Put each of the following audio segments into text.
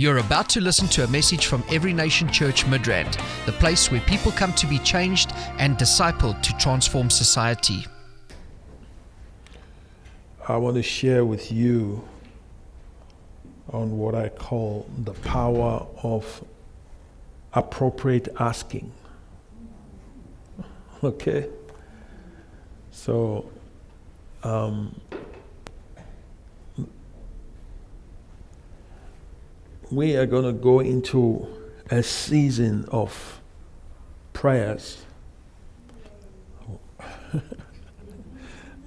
You're about to listen to a message from Every Nation Church Midrand, the place where people come to be changed and discipled to transform society. I want to share with you on what I call the power of appropriate asking. Okay? So, um, we are going to go into a season of prayers.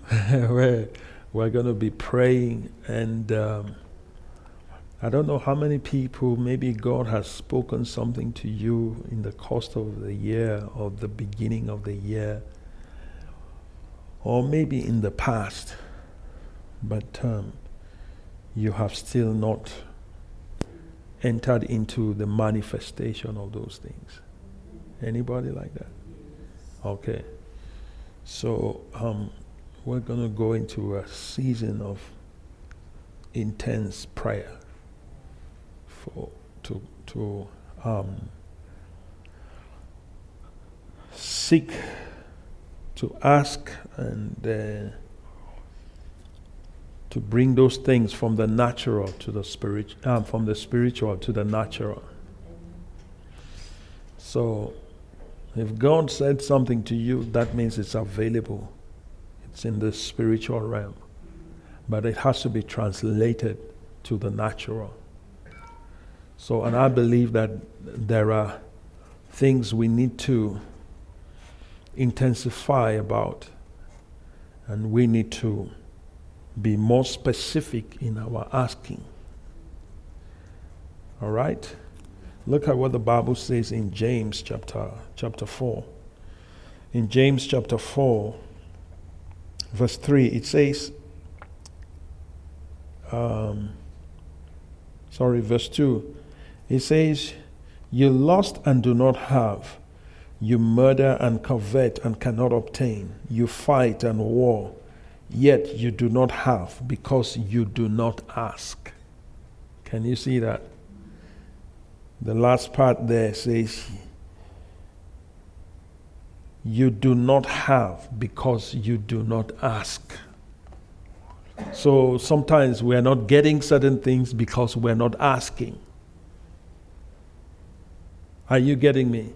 Where we're going to be praying and um, i don't know how many people maybe god has spoken something to you in the course of the year or the beginning of the year or maybe in the past but um, you have still not entered into the manifestation of those things. Anybody like that? Okay. So um, we're going to go into a season of intense prayer for to to um, seek to ask and uh, to bring those things from the natural to the spirit, um, from the spiritual to the natural. So, if God said something to you, that means it's available. It's in the spiritual realm, but it has to be translated to the natural. So, and I believe that there are things we need to intensify about, and we need to be more specific in our asking. All right? Look at what the Bible says in James chapter chapter 4. In James chapter 4 verse 3 it says um, sorry verse 2 it says you lust and do not have you murder and covet and cannot obtain you fight and war yet you do not have because you do not ask. Can you see that? The last part there says, You do not have because you do not ask. So sometimes we are not getting certain things because we're not asking. Are you getting me?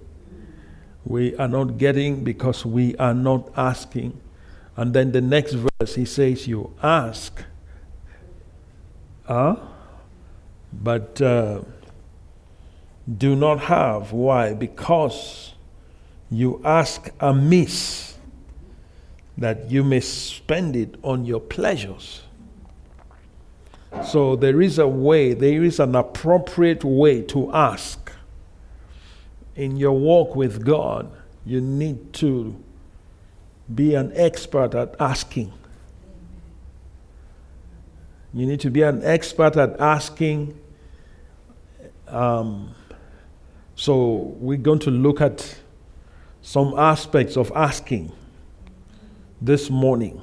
We are not getting because we are not asking. And then the next verse, he says, You ask, uh, but uh, do not have. Why? Because you ask amiss that you may spend it on your pleasures. So there is a way, there is an appropriate way to ask. In your walk with God, you need to be an expert at asking. You need to be an expert at asking. Um, so, we're going to look at some aspects of asking this morning.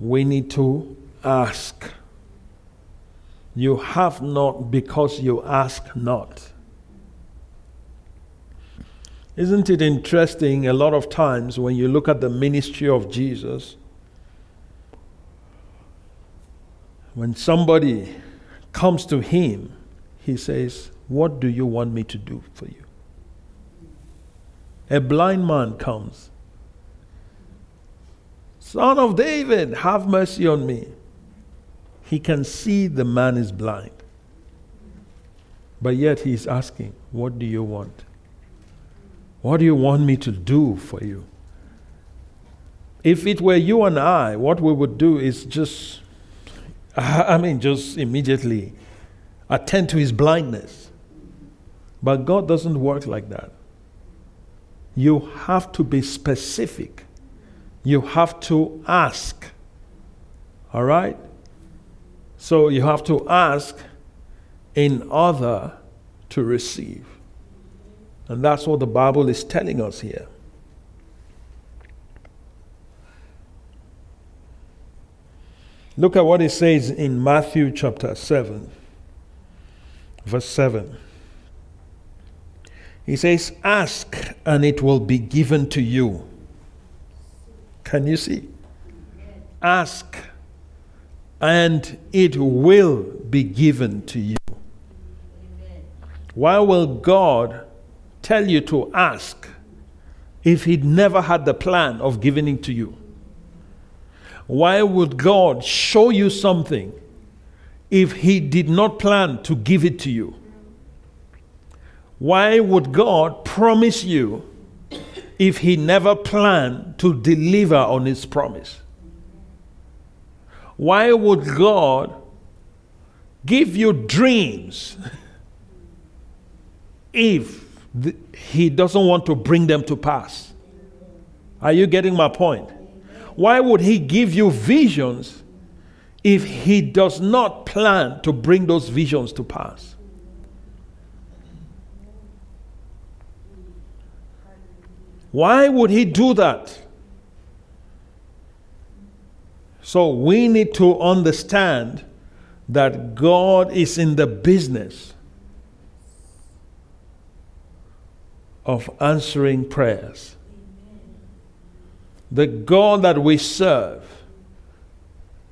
We need to ask. You have not because you ask not. Isn't it interesting a lot of times when you look at the ministry of Jesus? When somebody comes to him, he says, What do you want me to do for you? A blind man comes. Son of David, have mercy on me. He can see the man is blind. But yet he's asking, What do you want? What do you want me to do for you? If it were you and I, what we would do is just, I mean, just immediately attend to his blindness. But God doesn't work like that. You have to be specific. You have to ask. All right? So you have to ask in order to receive. And that's what the Bible is telling us here. Look at what it says in Matthew chapter 7. Verse 7. He says, Ask and it will be given to you. Can you see? Ask and it will be given to you. Why will God tell you to ask if He'd never had the plan of giving it to you? Why would God show you something if He did not plan to give it to you? Why would God promise you if He never planned to deliver on His promise? Why would God give you dreams if He doesn't want to bring them to pass? Are you getting my point? Why would He give you visions if He does not plan to bring those visions to pass? Why would he do that? So we need to understand that God is in the business of answering prayers. The God that we serve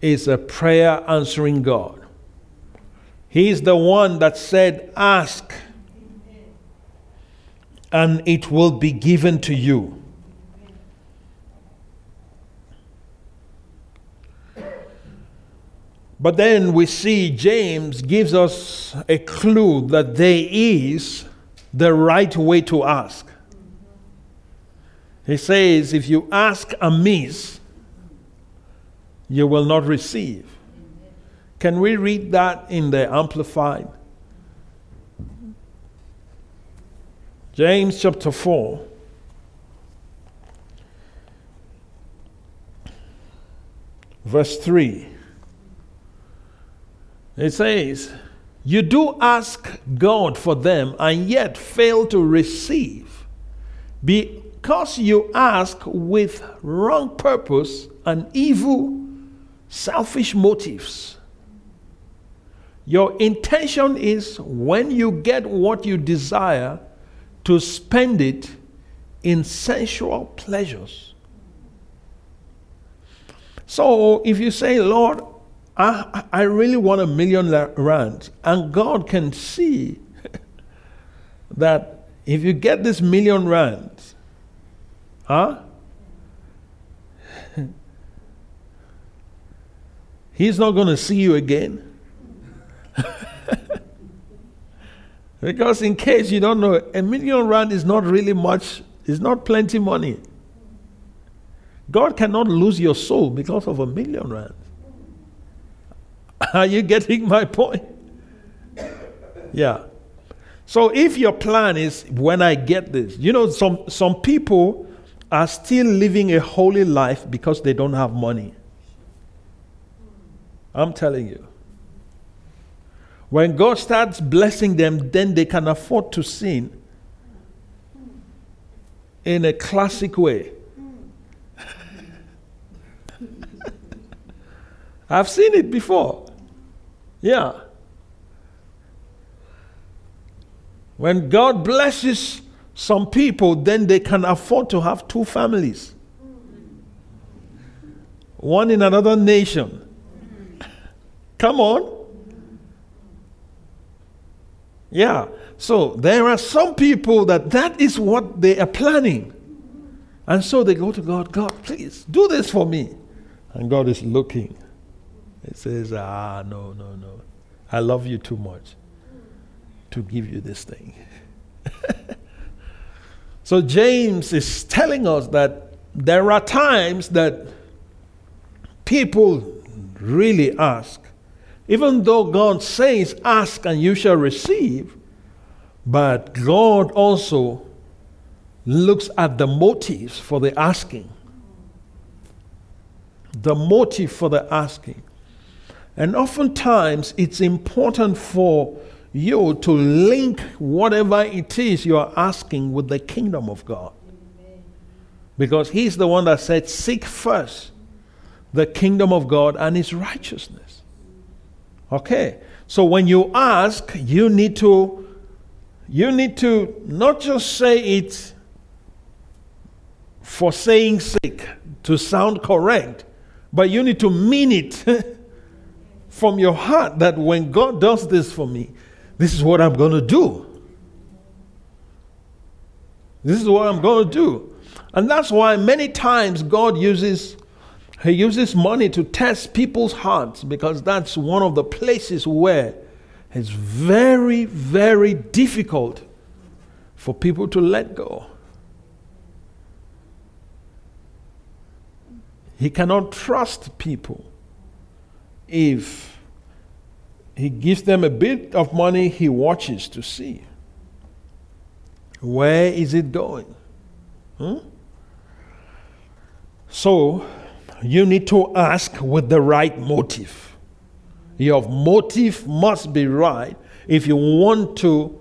is a prayer answering God. He's the one that said, Ask and it will be given to you. But then we see James gives us a clue that there is the right way to ask. He says, If you ask amiss, you will not receive. Can we read that in the Amplified? James chapter 4. Verse 3. It says, You do ask God for them and yet fail to receive because you ask with wrong purpose and evil, selfish motives. Your intention is when you get what you desire to spend it in sensual pleasures. So if you say, Lord, I, I really want a million rand, and God can see that if you get this million rands, huh? He's not going to see you again. Because, in case you don't know, a million rand is not really much, it's not plenty money. God cannot lose your soul because of a million rand. Are you getting my point? Yeah. So if your plan is when I get this, you know, some, some people are still living a holy life because they don't have money. I'm telling you. When God starts blessing them, then they can afford to sin in a classic way. I've seen it before. Yeah. When God blesses some people, then they can afford to have two families. One in another nation. Come on. Yeah. So there are some people that that is what they are planning. And so they go to God, God, please do this for me. And God is looking. He says, Ah, no, no, no. I love you too much to give you this thing. so James is telling us that there are times that people really ask, even though God says, Ask and you shall receive, but God also looks at the motives for the asking. The motive for the asking. And oftentimes it's important for you to link whatever it is you are asking with the kingdom of God. Because He's the one that said, Seek first the kingdom of God and His righteousness. Okay. So when you ask, you need to you need to not just say it for saying sake to sound correct, but you need to mean it from your heart that when God does this for me, this is what I'm going to do. This is what I'm going to do. And that's why many times God uses he uses money to test people's hearts because that's one of the places where it's very very difficult for people to let go. He cannot trust people if he gives them a bit of money he watches to see. Where is it going? Hmm? So, you need to ask with the right motive. Your motive must be right if you want to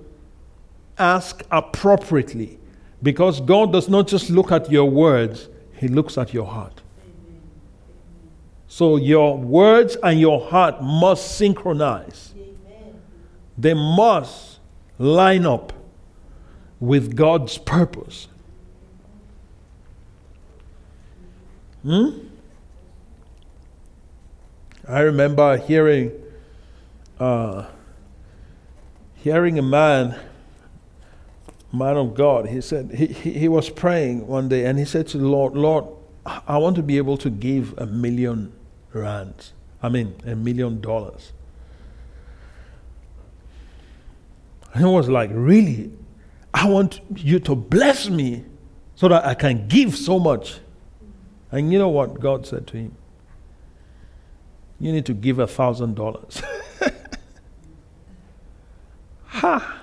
ask appropriately. Because God does not just look at your words, He looks at your heart. So your words and your heart must synchronize. They must line up with God's purpose. Hmm? I remember hearing uh, hearing a man, man of God. He said he, he, he was praying one day and he said to the Lord, Lord, I want to be able to give a million rands. I mean, a million dollars. And it was like, really? I want you to bless me so that I can give so much. And you know what God said to him? You need to give a thousand dollars. Ha!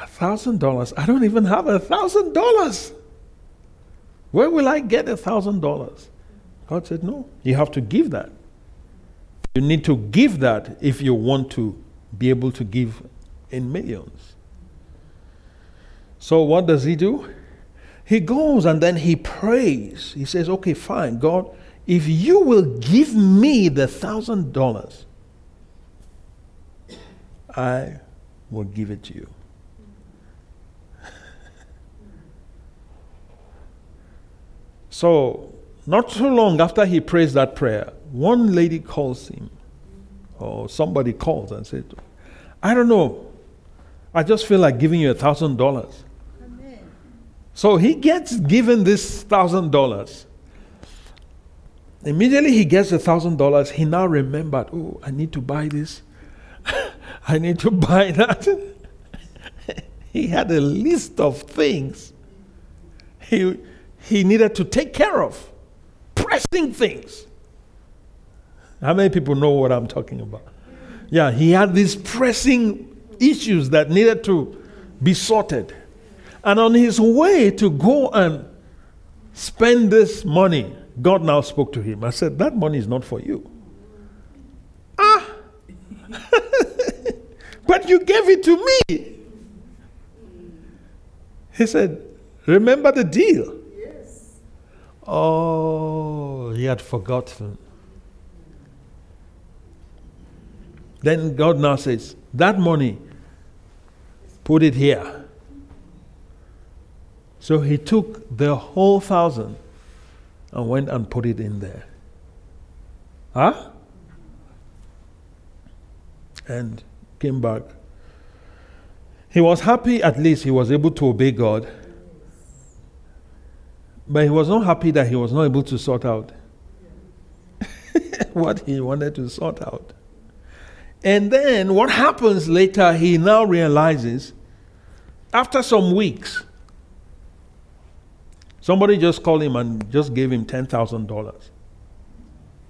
A thousand dollars? I don't even have a thousand dollars. Where will I get a thousand dollars? God said, No, you have to give that. You need to give that if you want to be able to give in millions. So, what does he do? He goes and then he prays. He says, Okay, fine, God, if you will give me the thousand dollars, I will give it to you. so, not too long after he prays that prayer, one lady calls him, or somebody calls and said, I don't know. I just feel like giving you a thousand dollars. So he gets given this thousand dollars. Immediately he gets a thousand dollars, he now remembered, oh, I need to buy this. I need to buy that. he had a list of things he, he needed to take care of pressing things. How many people know what I'm talking about? Yeah, he had these pressing issues that needed to be sorted. And on his way to go and spend this money, God now spoke to him. I said, That money is not for you. Ah! but you gave it to me. He said, Remember the deal. Oh, he had forgotten. Then God now says, That money, put it here. So he took the whole thousand and went and put it in there. Huh? And came back. He was happy, at least he was able to obey God. But he was not happy that he was not able to sort out what he wanted to sort out. And then what happens later, he now realizes after some weeks, somebody just called him and just gave him $10,000.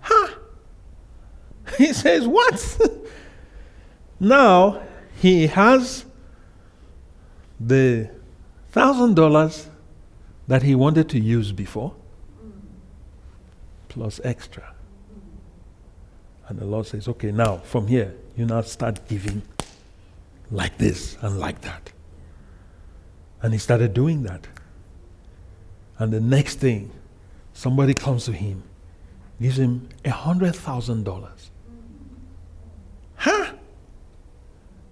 Huh? He says, What? now he has the $1,000 that he wanted to use before, plus extra. And the Lord says, okay, now from here, you now start giving like this and like that. And he started doing that. And the next thing, somebody comes to him, gives him a hundred thousand dollars. Huh?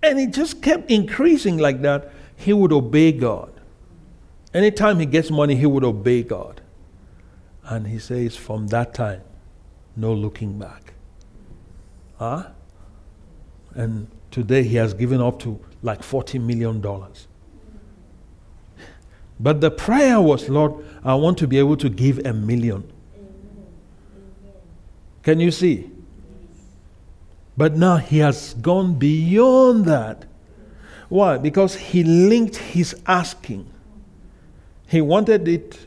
And it just kept increasing like that. He would obey God. Anytime he gets money, he would obey God. And he says, from that time, no looking back. Huh? And today he has given up to like $40 million. But the prayer was, Lord, I want to be able to give a million. Can you see? But now he has gone beyond that. Why? Because he linked his asking. He wanted it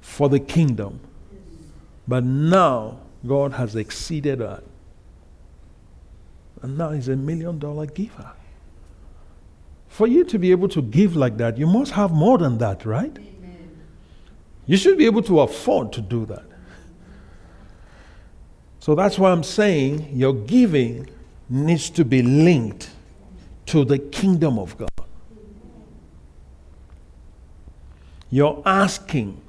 for the kingdom. But now God has exceeded that. And now he's a million dollar giver. For you to be able to give like that, you must have more than that, right? Amen. You should be able to afford to do that. So that's why I'm saying your giving needs to be linked to the kingdom of God. Your asking.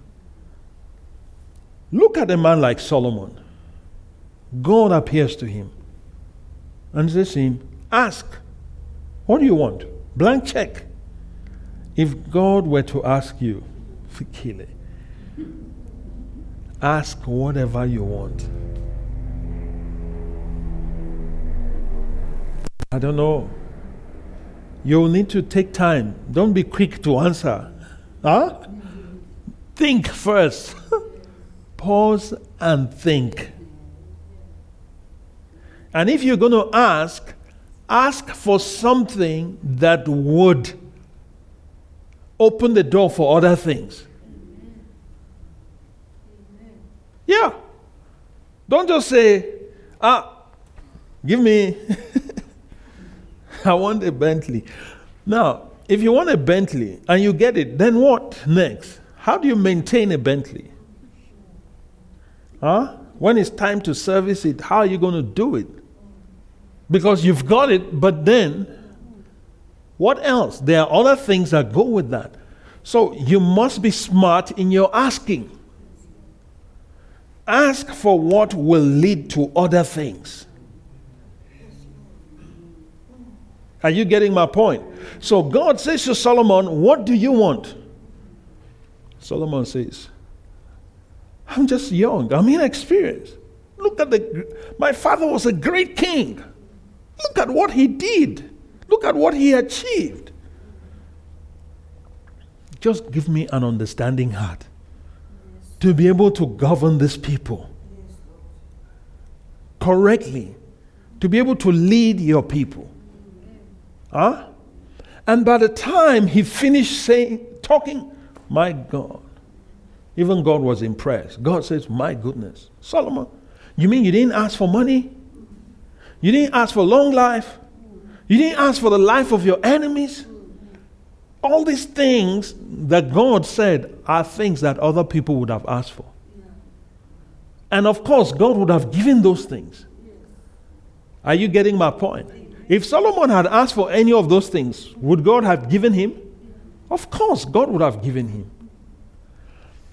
Look at a man like Solomon. God appears to him and says to him, Ask, what do you want? Blank check. If God were to ask you, Fikile, ask whatever you want. I don't know. You'll need to take time. Don't be quick to answer. Huh? Think first. Pause and think. And if you're going to ask, ask for something that would open the door for other things. Yeah. Don't just say, ah, give me, I want a Bentley. Now, if you want a Bentley and you get it, then what next? How do you maintain a Bentley? Huh? When it's time to service it, how are you going to do it? Because you've got it, but then what else? There are other things that go with that. So you must be smart in your asking. Ask for what will lead to other things. Are you getting my point? So God says to Solomon, What do you want? Solomon says, I'm just young, I'm inexperienced. Look at the, my father was a great king. Look at what he did. Look at what he achieved. Just give me an understanding heart to be able to govern these people correctly, to be able to lead your people. Huh? And by the time he finished saying, talking, my God, even God was impressed. God says, My goodness, Solomon, you mean you didn't ask for money? You didn't ask for long life. You didn't ask for the life of your enemies. All these things that God said are things that other people would have asked for. And of course, God would have given those things. Are you getting my point? If Solomon had asked for any of those things, would God have given him? Of course, God would have given him.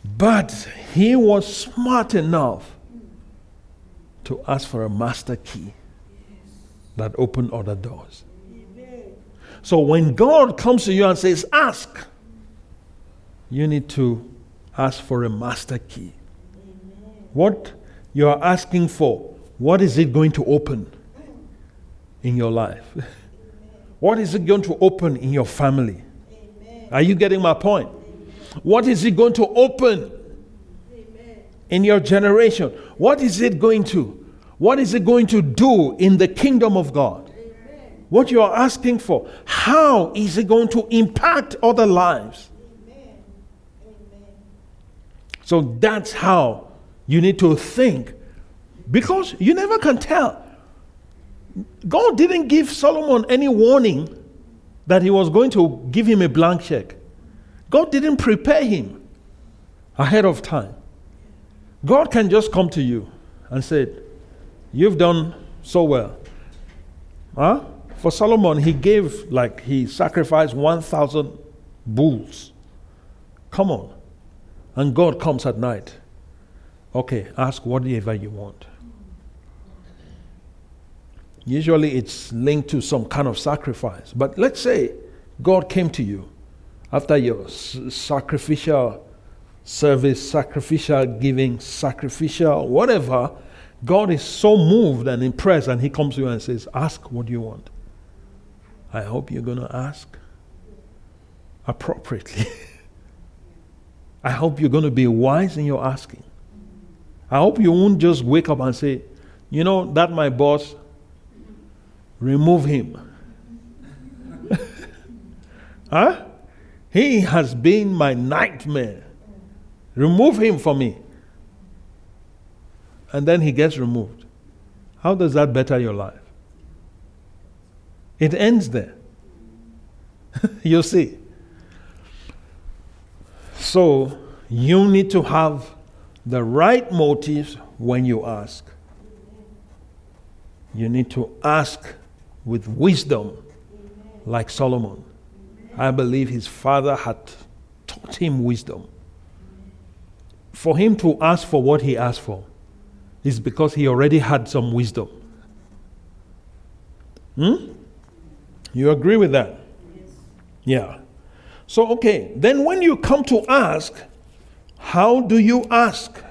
But he was smart enough to ask for a master key that open other doors. So when God comes to you and says, Ask, you need to ask for a master key. What you are asking for, what is it going to open in your life? what is it going to open in your family? Are you getting my point? What is it going to open in your generation? What is it going to? What is it going to do in the kingdom of God? What you are asking for, how is it going to impact other lives? So that's how you need to think because you never can tell. God didn't give Solomon any warning that he was going to give him a blank check. God didn't prepare him ahead of time. God can just come to you and say, You've done so well. Huh? For Solomon, he gave, like, he sacrificed 1,000 bulls. Come on. And God comes at night. Okay, ask whatever you want. Usually it's linked to some kind of sacrifice. But let's say God came to you after your sacrificial service, sacrificial giving, sacrificial whatever. God is so moved and impressed, and He comes to you and says, Ask what you want. I hope you're going to ask appropriately. I hope you're going to be wise in your asking. I hope you won't just wake up and say, You know, that my boss, remove him. huh? He has been my nightmare. Remove him for me. And then he gets removed. How does that better your life? It ends there. you see. So, you need to have the right motives when you ask. You need to ask with wisdom, like Solomon. I believe his father had taught him wisdom. For him to ask for what he asked for is because he already had some wisdom. Hmm? You agree with that? Yeah. So, okay, then when you come to ask, how do you ask?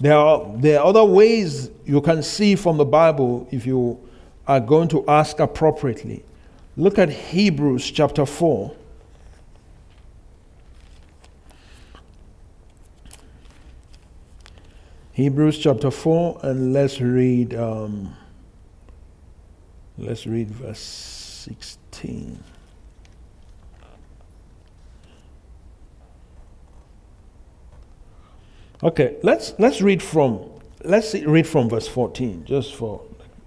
There are, there are other ways you can see from the Bible if you are going to ask appropriately. Look at Hebrews chapter 4. Hebrews chapter 4, and let's read, um, let's read verse 16. Okay, let's let's read from let's read from verse 14, just for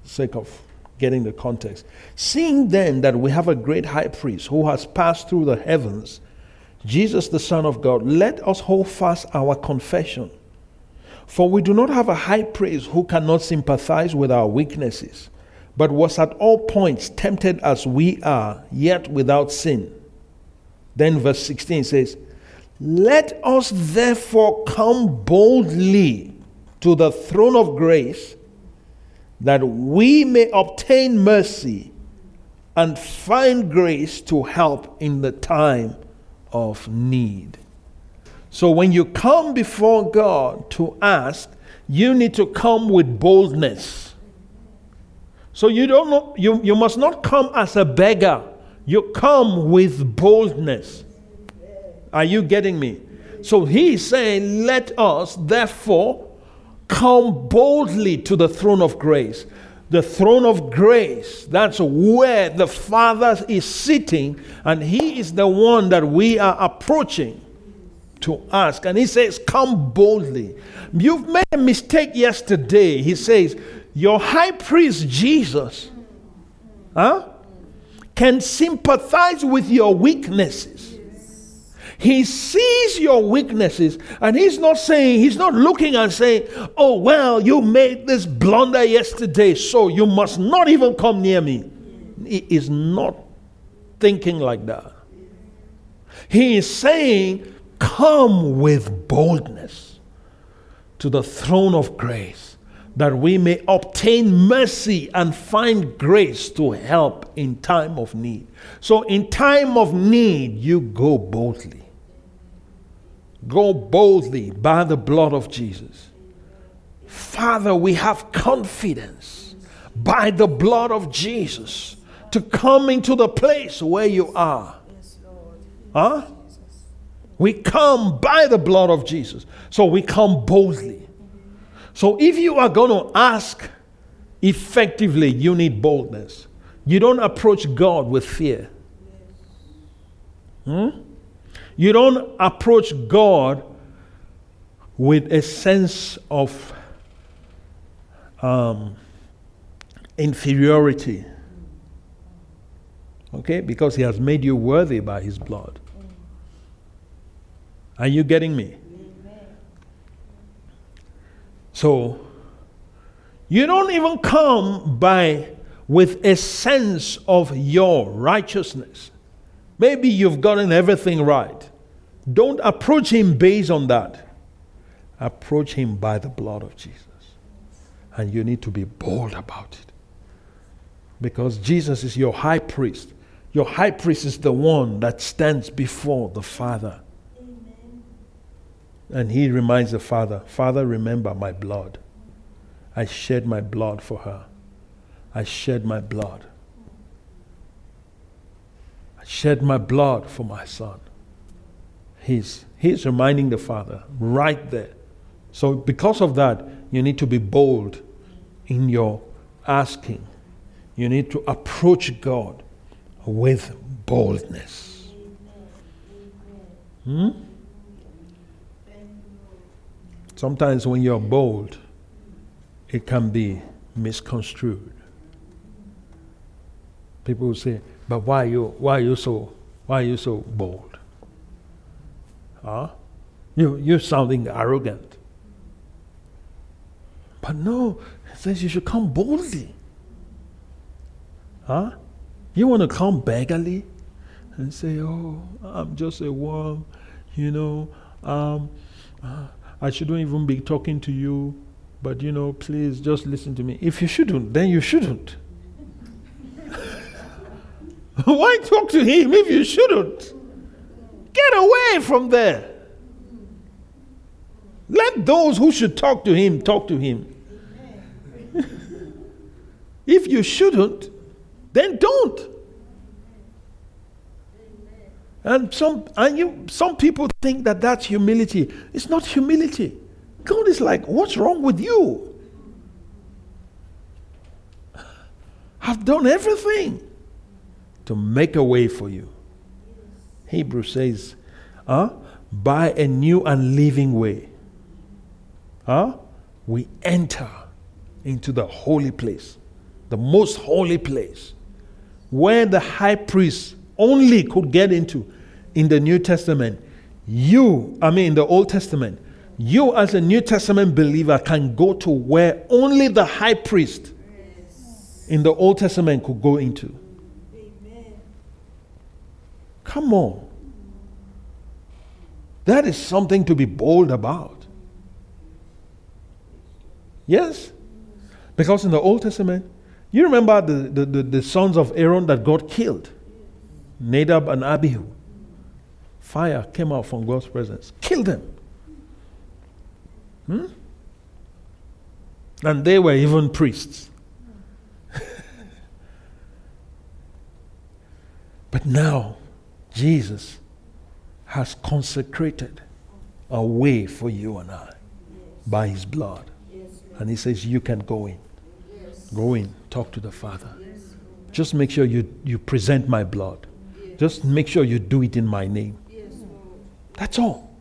the sake of getting the context. Seeing then that we have a great high priest who has passed through the heavens, Jesus the Son of God, let us hold fast our confession. For we do not have a high priest who cannot sympathize with our weaknesses, but was at all points tempted as we are, yet without sin. Then verse 16 says, let us therefore come boldly to the throne of grace that we may obtain mercy and find grace to help in the time of need. So when you come before God to ask, you need to come with boldness. So you don't know, you, you must not come as a beggar. You come with boldness. Are you getting me? So he's saying, Let us therefore come boldly to the throne of grace. The throne of grace, that's where the Father is sitting, and He is the one that we are approaching to ask. And He says, Come boldly. You've made a mistake yesterday. He says, Your high priest Jesus huh, can sympathize with your weaknesses. He sees your weaknesses and he's not saying, he's not looking and saying, oh, well, you made this blunder yesterday, so you must not even come near me. He is not thinking like that. He is saying, come with boldness to the throne of grace that we may obtain mercy and find grace to help in time of need. So, in time of need, you go boldly. Go boldly by the blood of Jesus. Father, we have confidence by the blood of Jesus to come into the place where you are. Huh? We come by the blood of Jesus. So we come boldly. So if you are going to ask effectively, you need boldness. You don't approach God with fear. Hmm? You don't approach God with a sense of um, inferiority. Okay? Because He has made you worthy by His blood. Are you getting me? So, you don't even come by with a sense of your righteousness. Maybe you've gotten everything right. Don't approach him based on that. Approach him by the blood of Jesus. And you need to be bold about it. Because Jesus is your high priest. Your high priest is the one that stands before the Father. Amen. And he reminds the Father, Father, remember my blood. I shed my blood for her. I shed my blood. Shed my blood for my son. He's, he's reminding the Father right there. So, because of that, you need to be bold in your asking. You need to approach God with boldness. Hmm? Sometimes when you're bold, it can be misconstrued. People will say, but why you why you so why you so bold? Huh? You you're sounding arrogant. But no, it says you should come boldly. Huh? You want to come beggarly and say, oh, I'm just a worm, you know, um, uh, I shouldn't even be talking to you, but you know, please just listen to me. If you shouldn't, then you shouldn't. Why talk to him if you shouldn't? Get away from there. Let those who should talk to him talk to him. If you shouldn't, then don't. And some and you some people think that that's humility. It's not humility. God is like, what's wrong with you? I've done everything to make a way for you. Hebrew says, huh? by a new and living way. Huh? We enter into the holy place the most holy place, where the high priest only could get into in the New Testament. You, I mean, in the Old Testament, you as a New Testament believer can go to where only the high priest in the Old Testament could go into. Come on. That is something to be bold about. Yes? Because in the Old Testament, you remember the, the, the, the sons of Aaron that God killed? Nadab and Abihu. Fire came out from God's presence, killed them. Hmm? And they were even priests. but now, Jesus has consecrated a way for you and I by his blood. And he says, You can go in. Go in, talk to the Father. Just make sure you, you present my blood. Just make sure you do it in my name. That's all.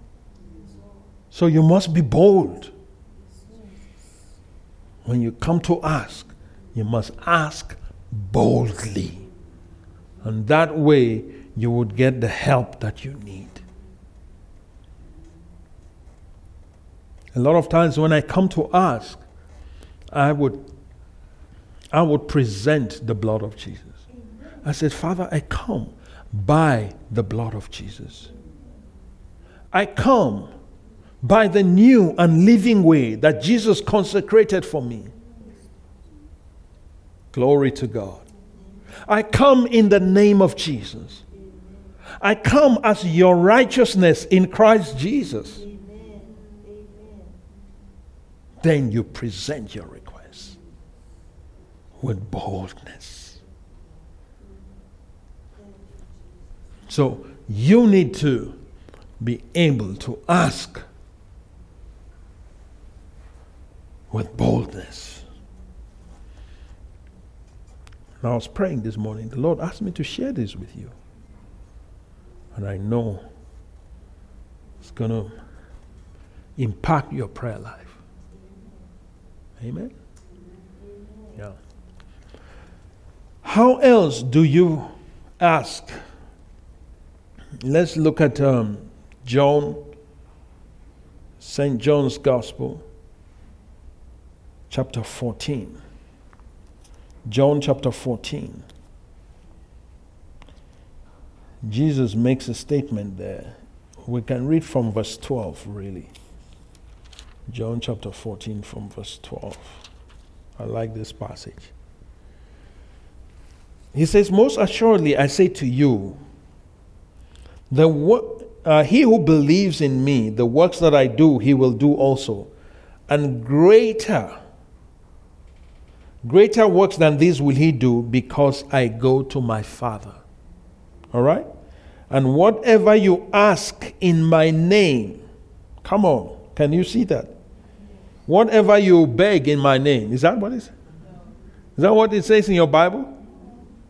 So you must be bold. When you come to ask, you must ask boldly. And that way you would get the help that you need. A lot of times when I come to ask, I would I would present the blood of Jesus. I said, Father, I come by the blood of Jesus. I come by the new and living way that Jesus consecrated for me. Glory to God. I come in the name of Jesus. I come as your righteousness in Christ Jesus. Then you present your request with boldness. So you need to be able to ask with boldness. And I was praying this morning. The Lord asked me to share this with you. And I know it's going to impact your prayer life. Amen. Yeah. How else do you ask? Let's look at um, John, St. John's Gospel, chapter 14. John chapter 14. Jesus makes a statement there. We can read from verse 12, really. John chapter 14, from verse 12. I like this passage. He says, Most assuredly, I say to you, the wo- uh, he who believes in me, the works that I do, he will do also. And greater, greater works than these will he do because I go to my Father. All right? And whatever you ask in my name, come on, can you see that? Whatever you beg in my name, is that what it is? Is that what it says in your Bible?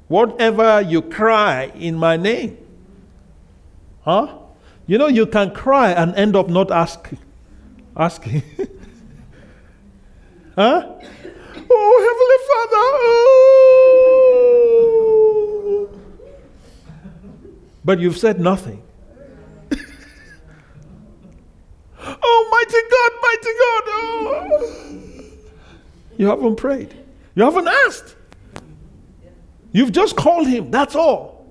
Whatever you cry in my name. Huh? You know, you can cry and end up not asking. Asking. huh? Oh, Heavenly Father. Oh. But you've said nothing. oh, mighty God, mighty God. Oh. You haven't prayed. You haven't asked. You've just called him, that's all.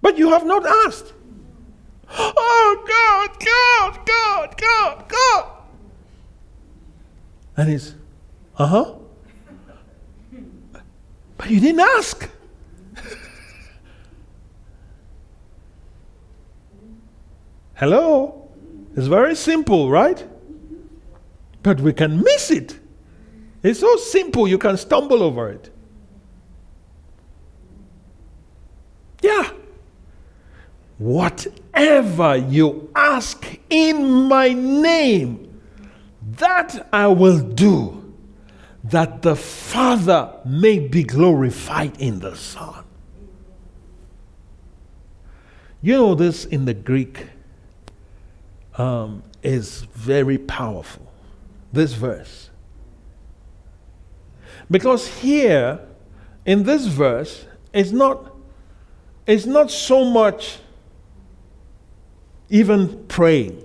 But you have not asked. Oh, God, God, God, God, God. And he's, uh huh. But you didn't ask. Hello? It's very simple, right? But we can miss it. It's so simple you can stumble over it. Yeah. Whatever you ask in my name, that I will do, that the Father may be glorified in the Son. You know, this in the Greek um, is very powerful, this verse. Because here, in this verse, it's not, it's not so much even praying,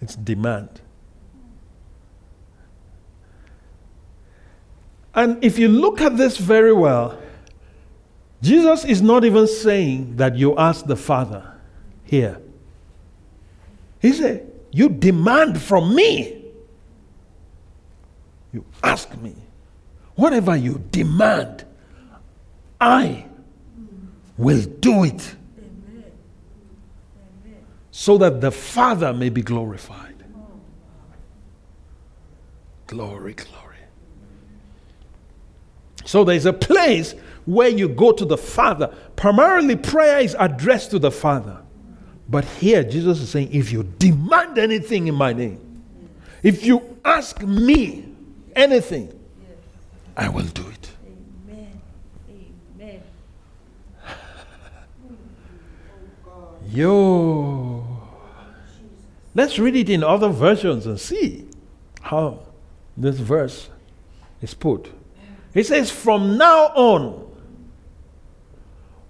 it's demand. And if you look at this very well, Jesus is not even saying that you ask the Father here. He said, You demand from me. You ask me. Whatever you demand, I will do it. So that the Father may be glorified. Glory, glory. So there's a place where you go to the Father. Primarily, prayer is addressed to the Father. But here, Jesus is saying, if you demand anything in my name, if you ask me anything, I will do it. Amen. Amen. Yo. Let's read it in other versions and see how this verse is put. It says, From now on,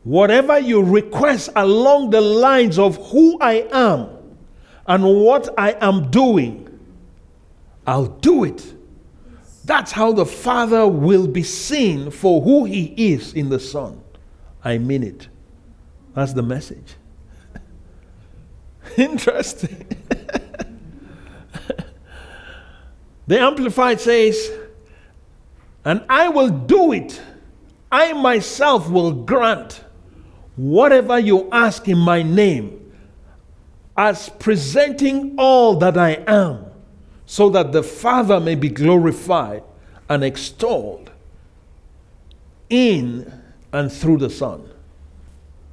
whatever you request along the lines of who I am and what I am doing, I'll do it. That's how the Father will be seen for who He is in the Son. I mean it. That's the message. Interesting. the Amplified says, and I will do it. I myself will grant whatever you ask in my name as presenting all that I am, so that the Father may be glorified and extolled in and through the Son.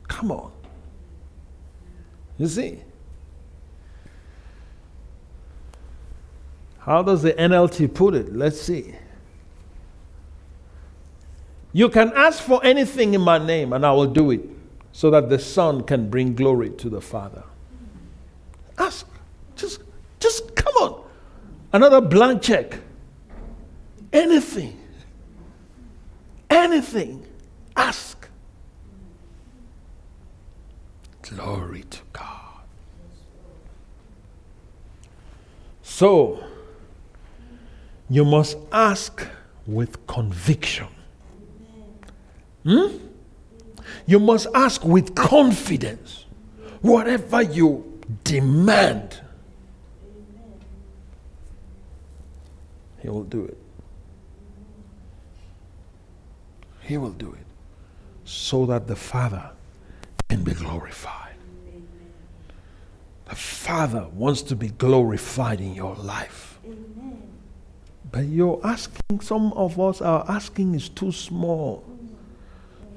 Come on. You see? How does the NLT put it? Let's see. You can ask for anything in my name, and I will do it, so that the Son can bring glory to the Father. Ask. Just, just come on. Another blank check. Anything. Anything. Ask. Glory to God. So, you must ask with conviction. Hmm? You must ask with confidence. Whatever you demand, He will do it. He will do it so that the Father can be glorified. The Father wants to be glorified in your life. But you're asking, some of us are asking is too small.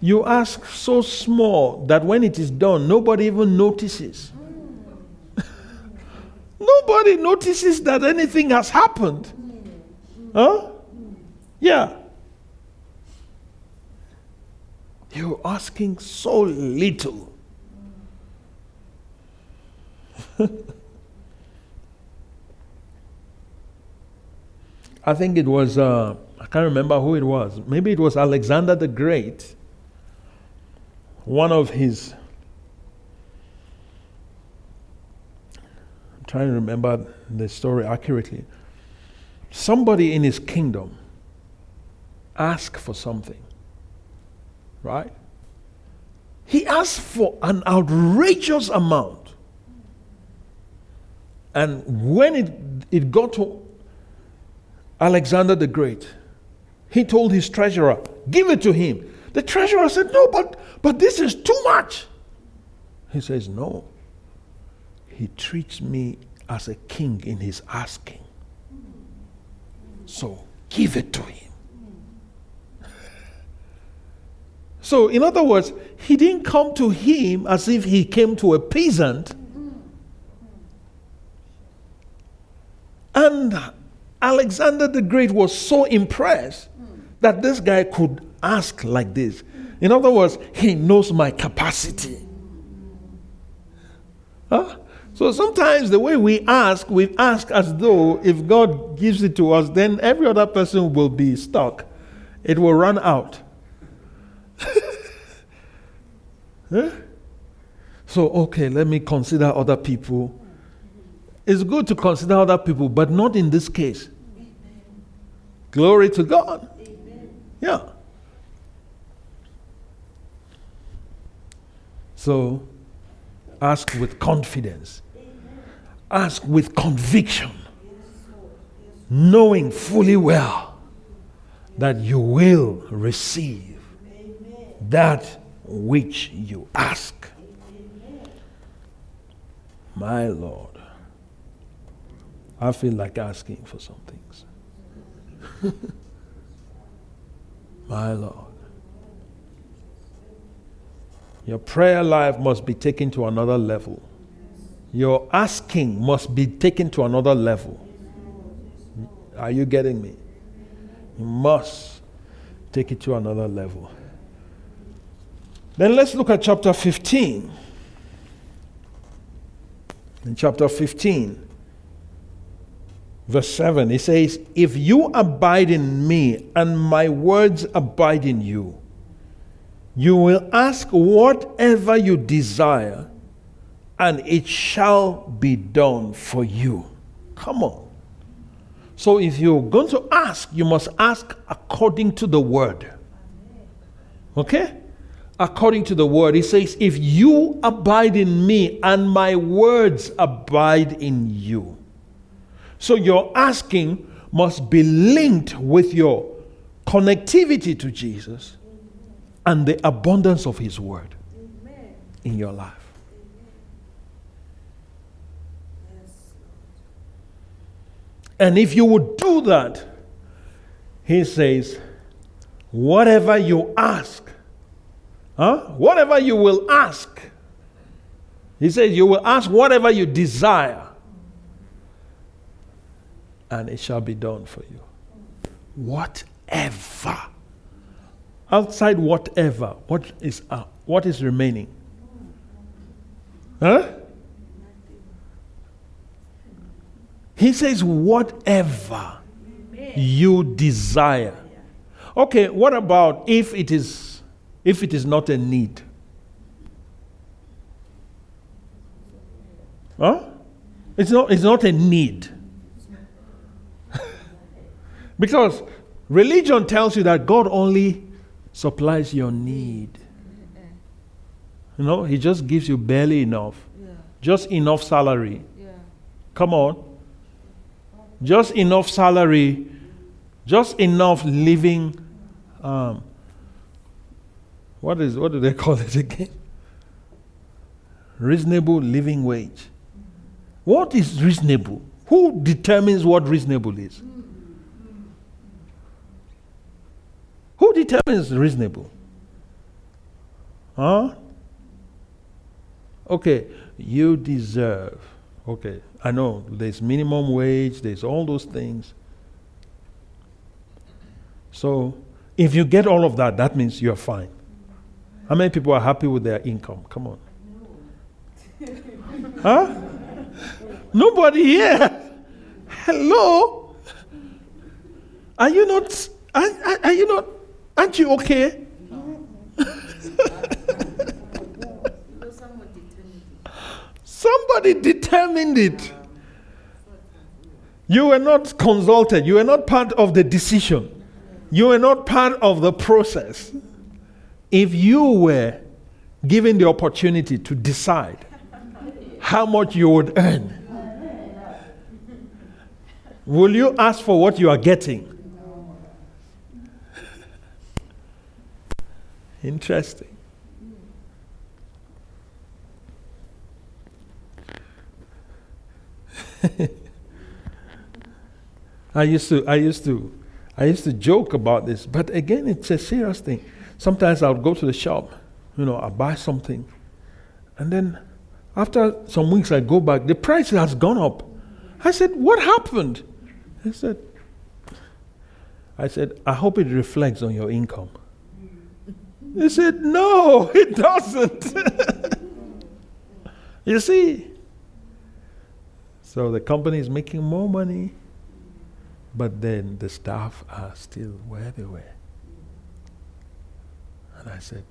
You ask so small that when it is done, nobody even notices. nobody notices that anything has happened. Huh? Yeah. You're asking so little. I think it was, uh, I can't remember who it was. Maybe it was Alexander the Great. One of his, I'm trying to remember the story accurately. Somebody in his kingdom asked for something, right? He asked for an outrageous amount. And when it, it got to Alexander the Great, he told his treasurer, Give it to him. The treasurer said, No, but, but this is too much. He says, No. He treats me as a king in his asking. So give it to him. So, in other words, he didn't come to him as if he came to a peasant. And Alexander the Great was so impressed that this guy could ask like this. In other words, he knows my capacity. Huh? So sometimes the way we ask, we ask as though if God gives it to us, then every other person will be stuck. It will run out. huh? So, okay, let me consider other people it's good to consider other people, but not in this case. Glory to God. Amen. Yeah. So ask with confidence, ask with conviction, knowing fully well that you will receive that which you ask. My Lord. I feel like asking for some things. My Lord. Your prayer life must be taken to another level. Your asking must be taken to another level. Are you getting me? You must take it to another level. Then let's look at chapter 15. In chapter 15, verse 7, he says, If you abide in me and my words abide in you, you will ask whatever you desire, and it shall be done for you. Come on. So if you're going to ask, you must ask according to the word. Okay? According to the word. He says, If you abide in me and my words abide in you. So your asking must be linked with your connectivity to Jesus and the abundance of His Word in your life. And if you would do that, He says, whatever you ask, huh? whatever you will ask, He says, you will ask whatever you desire and it shall be done for you. Whatever. Outside whatever, what is what is remaining? Huh? He says, whatever you desire. Okay, what about if it is if it is not a need? Huh? It's not, it's not a need. Because religion tells you that God only supplies your need. You know, He just gives you barely enough, yeah. just enough salary. Yeah. Come on. Just enough salary, just enough living um, what is what do they call it again? Reasonable living wage. What is reasonable? Who determines what reasonable is? Who determines reasonable? Huh? Okay, you deserve. Okay, I know there's minimum wage, there's all those things. So, if you get all of that, that means you're fine. How many people are happy with their income? Come on. huh? Nobody here. Hello? Are you not? Are, are, are you not? Aren't you okay? Somebody determined it. You were not consulted. You were not part of the decision. You were not part of the process. If you were given the opportunity to decide how much you would earn, will you ask for what you are getting? Interesting. I used to I used to I used to joke about this, but again, it's a serious thing. Sometimes I'll go to the shop, you know, I buy something, and then after some weeks I go back, the price has gone up. I said, What happened? I said, I said, I hope it reflects on your income. He said, No, it doesn't. you see? So the company is making more money but then the staff are still where they were. And I said,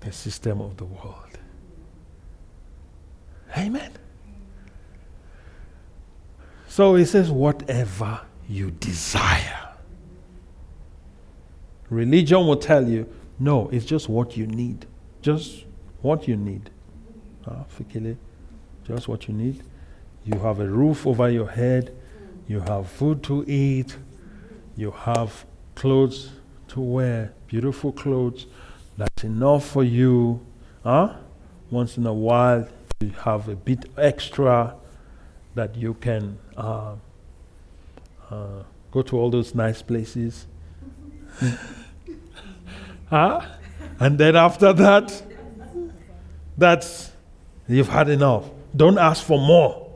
the system of the world. Amen. So he says, whatever you desire. Religion will tell you, no, it's just what you need. Just what you need. Ah, just what you need. You have a roof over your head you have food to eat, you have clothes to wear, beautiful clothes. That's enough for you. Huh? Once in a while, you have a bit extra that you can uh, uh, go to all those nice places. huh? And then after that, that's you've had enough. Don't ask for more,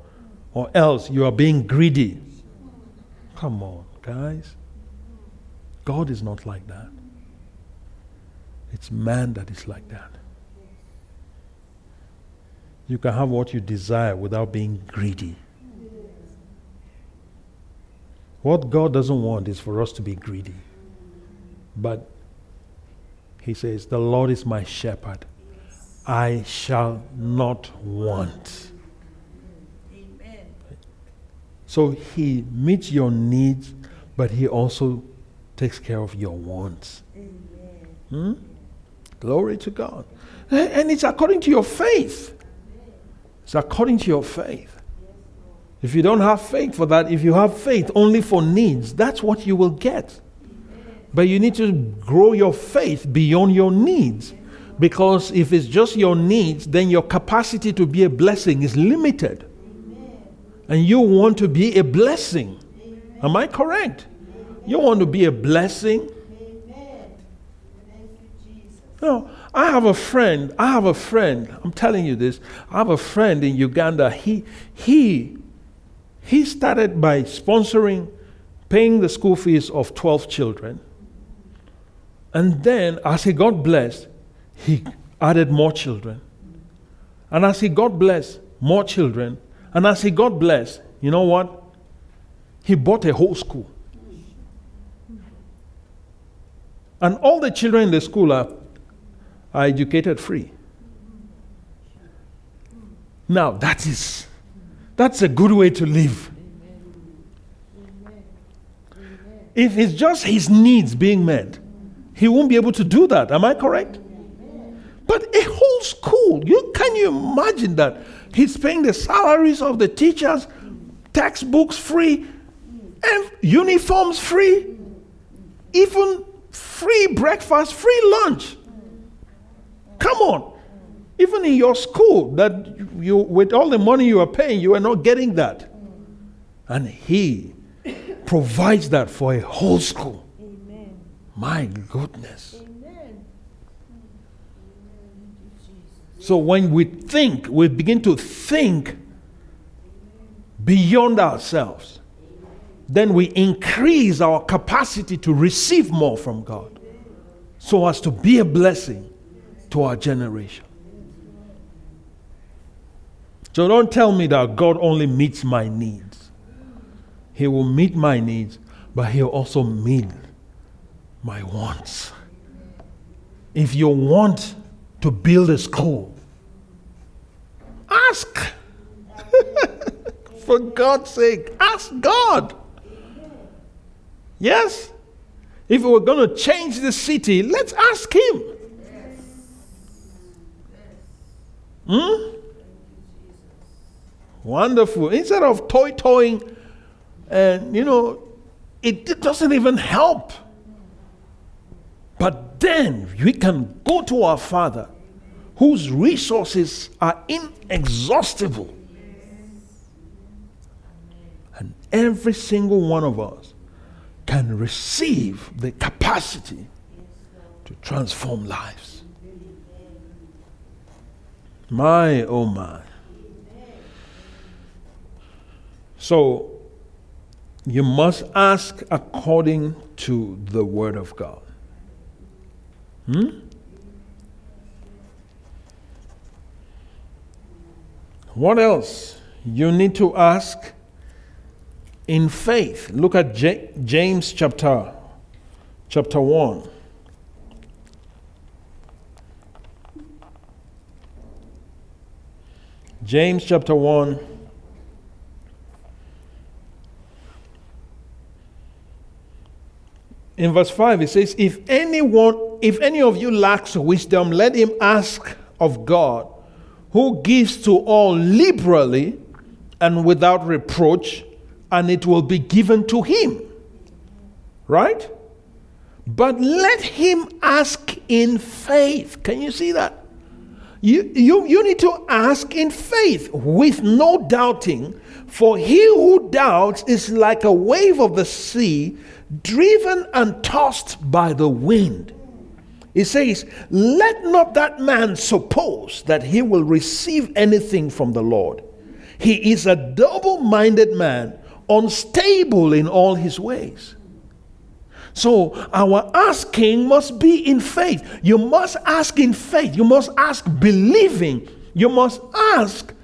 or else you are being greedy. Come on, guys. God is not like that. It's man that is like that. You can have what you desire without being greedy. What God doesn't want is for us to be greedy. But He says, The Lord is my shepherd. I shall not want. So he meets your needs, but he also takes care of your wants. Hmm? Glory to God. And it's according to your faith. It's according to your faith. If you don't have faith for that, if you have faith only for needs, that's what you will get. But you need to grow your faith beyond your needs. Because if it's just your needs, then your capacity to be a blessing is limited and you want to be a blessing. Amen. Am I correct? Amen. You want to be a blessing? No, I have a friend. I have a friend. I'm telling you this. I have a friend in Uganda. He he he started by sponsoring, paying the school fees of 12 children. And then, as he got blessed, he added more children. And as he got blessed, more children, and as he got blessed, you know what? He bought a whole school. And all the children in the school are, are educated free. Now that is that's a good way to live. If it's just his needs being met, he won't be able to do that. Am I correct? But a whole school, you can you imagine that? He's paying the salaries of the teachers, textbooks free, and uniforms free, even free breakfast, free lunch. Come on. Even in your school, that you, with all the money you are paying, you are not getting that. And He provides that for a whole school. My goodness. Amen. So when we think, we begin to think beyond ourselves, then we increase our capacity to receive more from God so as to be a blessing to our generation. So don't tell me that God only meets my needs. He will meet my needs, but He'll also meet my wants. If you want to build a school, ask. For God's sake, ask God. Yes? If we're going to change the city, let's ask Him. Hmm? Wonderful. Instead of toy toying, and you know, it, it doesn't even help. But then we can go to our Father, whose resources are inexhaustible. And every single one of us can receive the capacity to transform lives. My, oh my. So, you must ask according to the Word of God. Hmm? What else? You need to ask in faith. Look at J- James chapter chapter 1. James chapter 1 in verse 5 it says if anyone if any of you lacks wisdom let him ask of god who gives to all liberally and without reproach and it will be given to him. Right? But let him ask in faith. Can you see that? You, you, you need to ask in faith with no doubting for he who doubts is like a wave of the sea driven and tossed by the wind. He says, Let not that man suppose that he will receive anything from the Lord. He is a double minded man, unstable in all his ways. So, our asking must be in faith. You must ask in faith. You must ask believing. You must ask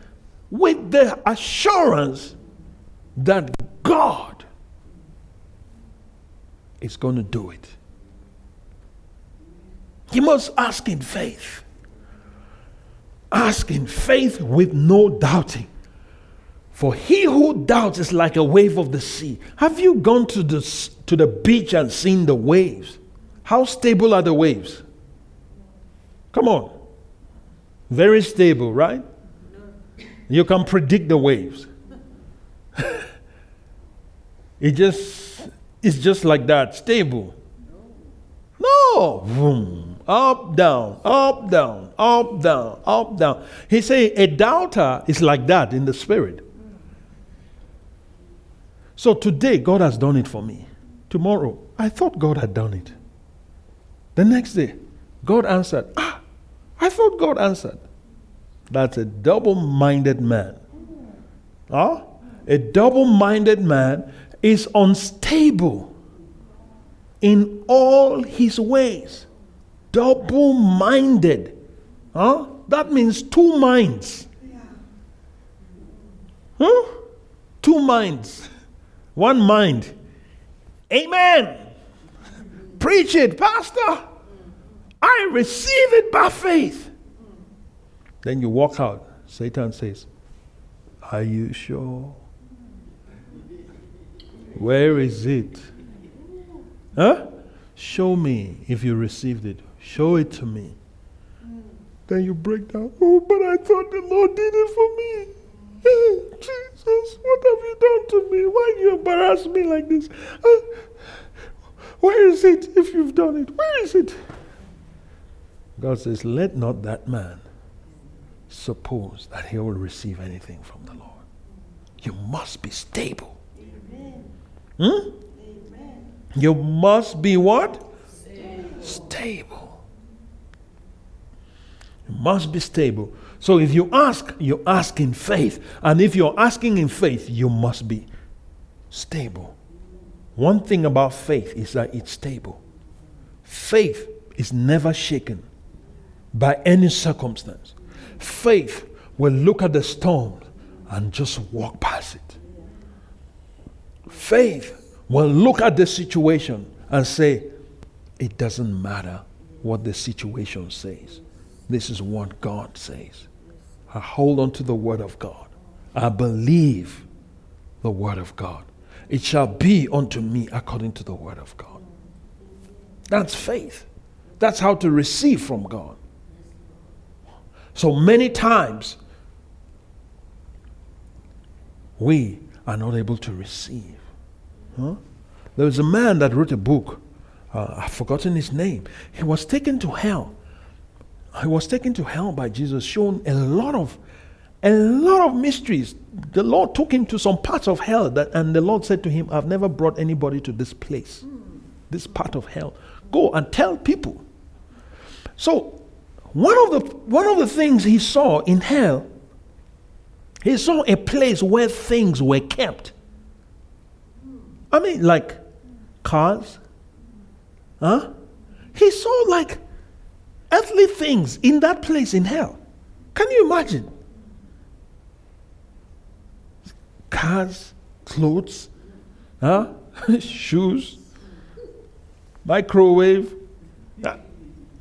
with the assurance that God is going to do it. You must ask in faith. Ask in faith with no doubting. For he who doubts is like a wave of the sea. Have you gone to the, to the beach and seen the waves? How stable are the waves? Come on. Very stable, right? You can predict the waves. it just it's just like that, stable. No. Vroom. Up, down, up, down, up, down, up, down. He say a doubter is like that in the spirit. So today, God has done it for me. Tomorrow, I thought God had done it. The next day, God answered. Ah, I thought God answered. That's a double minded man. Huh? A double minded man is unstable in all his ways. Double minded. Huh? That means two minds. Huh? Two minds. One mind. Amen. Preach it, Pastor. I receive it by faith. Then you walk out. Satan says, Are you sure? Where is it? Huh? Show me if you received it. Show it to me. Then you break down. Oh, but I thought the Lord did it for me. Hey, Jesus, what have you done to me? Why you embarrass me like this? Uh, where is it if you've done it? Where is it? God says, Let not that man suppose that he will receive anything from the Lord. You must be stable. Hmm? You must be what? Stable. stable. You must be stable. So if you ask, you ask in faith. And if you're asking in faith, you must be stable. One thing about faith is that it's stable. Faith is never shaken by any circumstance. Faith will look at the storm and just walk past it. Faith will look at the situation and say, It doesn't matter what the situation says. This is what God says. I hold on to the word of God. I believe the word of God. It shall be unto me according to the word of God. That's faith. That's how to receive from God. So many times, we are not able to receive. Huh? There was a man that wrote a book. Uh, I've forgotten his name. He was taken to hell. He was taken to hell by Jesus, shown a lot of a lot of mysteries. The Lord took him to some parts of hell, that, and the Lord said to him, I've never brought anybody to this place, this part of hell. Go and tell people. So, one of the, one of the things he saw in hell, he saw a place where things were kept. I mean, like cars. Huh? He saw like earthly things in that place in hell. Can you imagine? cars, clothes, huh? shoes, microwave,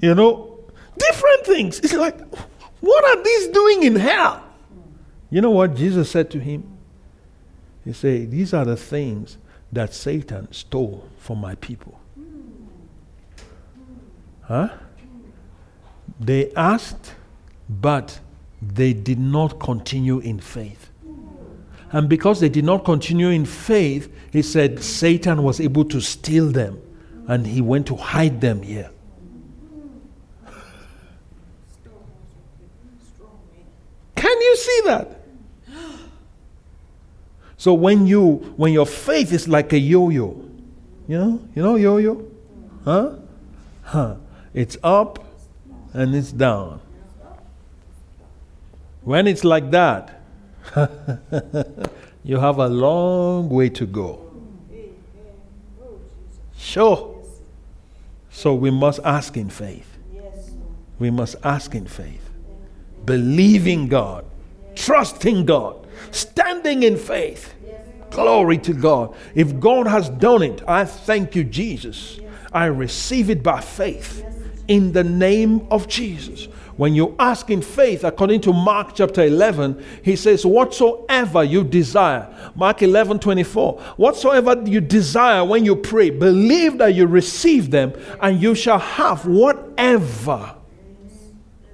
you know, different things. It's like, what are these doing in hell? You know what Jesus said to him? He said, These are the things that Satan stole from my people. Huh? They asked, but they did not continue in faith. And because they did not continue in faith, he said Satan was able to steal them and he went to hide them here. Can you see that? So when you when your faith is like a yo-yo, you know, you know yo-yo? Huh? Huh. It's up and it's down. When it's like that, you have a long way to go. Sure. So we must ask in faith. We must ask in faith. Believing God, trusting God, standing in faith. Glory to God. If God has done it, I thank you, Jesus. I receive it by faith in the name of Jesus. When you ask in faith, according to Mark chapter 11, he says, Whatsoever you desire, Mark 11 24, whatsoever you desire when you pray, believe that you receive them, and you shall have whatever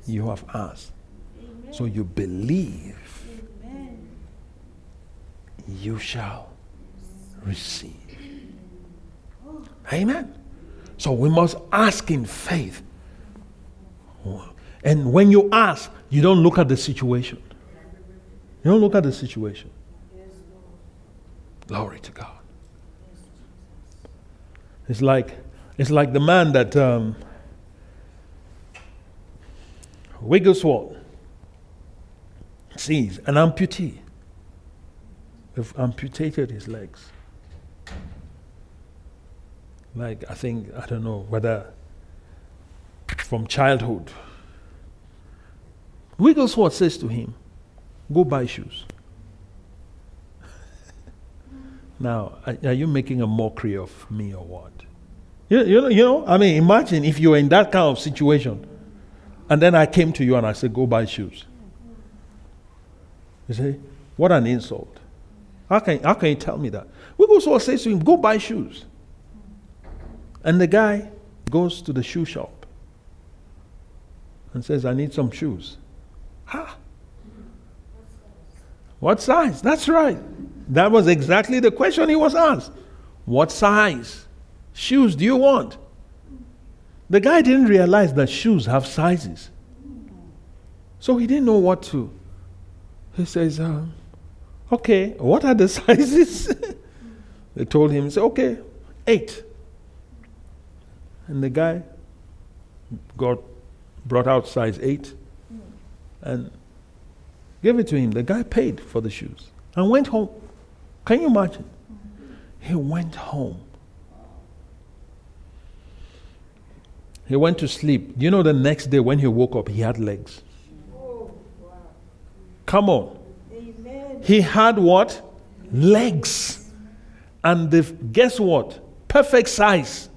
you have asked. So you believe, you shall receive. Amen. So we must ask in faith. And when you ask, you don't look at the situation. You don't look at the situation. Glory to God. It's like it's like the man that um, Wigglesworth sees an amputee. Have amputated his legs. Like I think I don't know whether from childhood Wigglesworth says to him, Go buy shoes. now, are, you making a mockery of me or what? You, you, know, you know, I mean, imagine if you were in that kind of situation and then I came to you and I said, Go buy shoes. You say, What an insult. How can, how can you tell me that? Wigglesworth says to him, Go buy shoes. And the guy goes to the shoe shop and says, I need some shoes. Huh? What size? That's right. That was exactly the question he was asked. What size shoes do you want? The guy didn't realize that shoes have sizes. So he didn't know what to. He says, uh, Okay, what are the sizes? they told him, said, Okay, eight. And the guy got brought out size eight and gave it to him. The guy paid for the shoes and went home. Can you imagine? He went home. He went to sleep. You know, the next day when he woke up, he had legs. Come on. He had what? Legs. And the, guess what? Perfect size.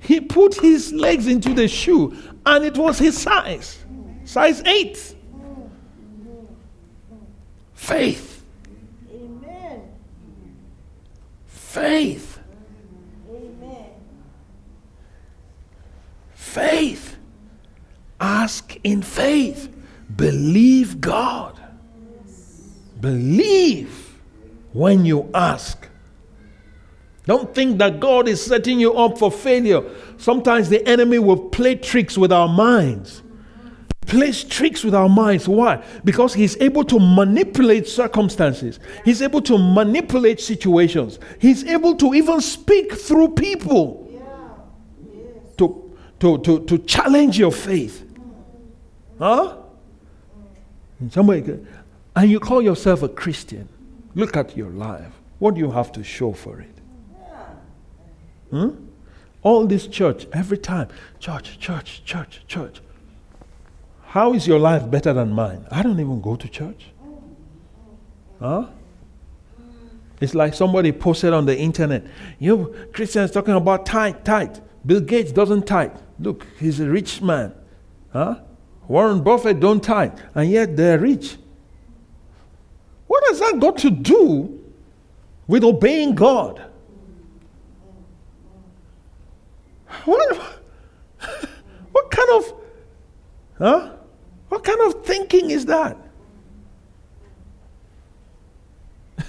He put his legs into the shoe and it was his size. Size 8. Faith. Amen. Faith. Amen. Faith. Ask in faith. Believe God. Believe when you ask. Don't think that God is setting you up for failure. Sometimes the enemy will play tricks with our minds. Plays tricks with our minds. Why? Because he's able to manipulate circumstances. He's able to manipulate situations. He's able to even speak through people to, to, to, to challenge your faith. Huh? Somebody, and you call yourself a Christian. Look at your life. What do you have to show for it? Hmm? All this church, every time, church, church, church, church. How is your life better than mine? I don't even go to church. Huh? It's like somebody posted on the internet, you Christians talking about tithe, tithe. Bill Gates doesn't tithe. Look, he's a rich man. Huh? Warren Buffett don't tithe, and yet they're rich. What has that got to do with obeying God? What, what kind of, huh? What kind of thinking is that?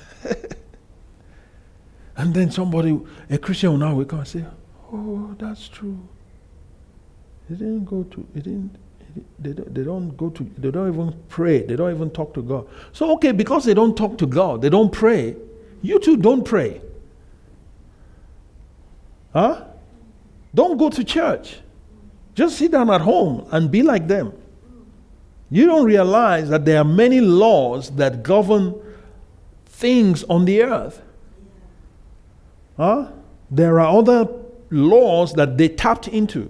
and then somebody, a Christian will now wake up and say, Oh, that's true. They didn't go to, they didn't, they don't, they don't go to, they don't even pray, they don't even talk to God. So, okay, because they don't talk to God, they don't pray, you too don't pray. Huh? Don't go to church. Just sit down at home and be like them. You don't realize that there are many laws that govern things on the earth. Huh? There are other laws that they tapped into.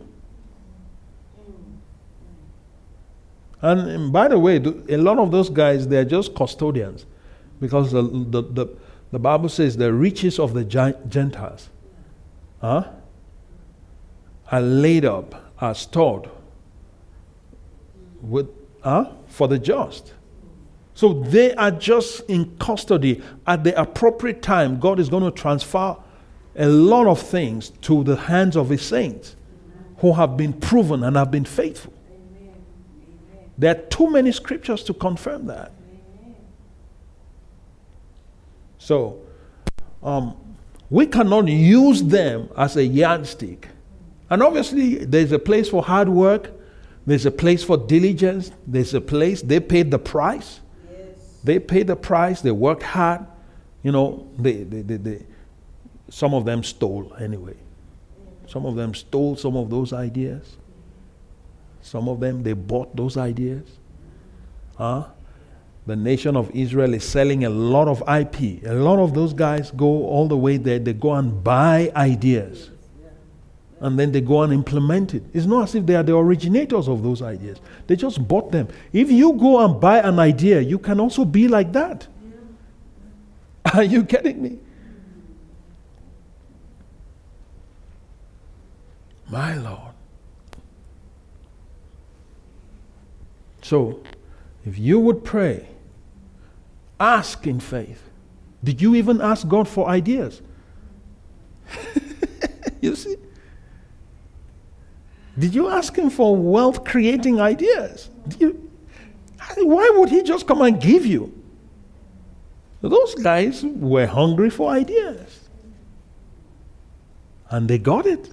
And, and by the way, a lot of those guys, they're just custodians because the, the, the, the Bible says the riches of the Gentiles huh, are laid up, are stored with, huh, for the just. So they are just in custody. At the appropriate time, God is going to transfer a lot of things to the hands of His saints who have been proven and have been faithful. There are too many scriptures to confirm that. So, um, we cannot use them as a yardstick. And obviously, there's a place for hard work, there's a place for diligence, there's a place, they paid the price. They paid the price, they worked hard. You know, they, they, they, they, some of them stole anyway. Some of them stole some of those ideas. Some of them, they bought those ideas. Huh? The nation of Israel is selling a lot of IP. A lot of those guys go all the way there. They go and buy ideas. And then they go and implement it. It's not as if they are the originators of those ideas. They just bought them. If you go and buy an idea, you can also be like that. Are you getting me? My Lord. So, if you would pray, ask in faith. Did you even ask God for ideas? you see? Did you ask Him for wealth creating ideas? You, why would He just come and give you? Those guys were hungry for ideas. And they got it.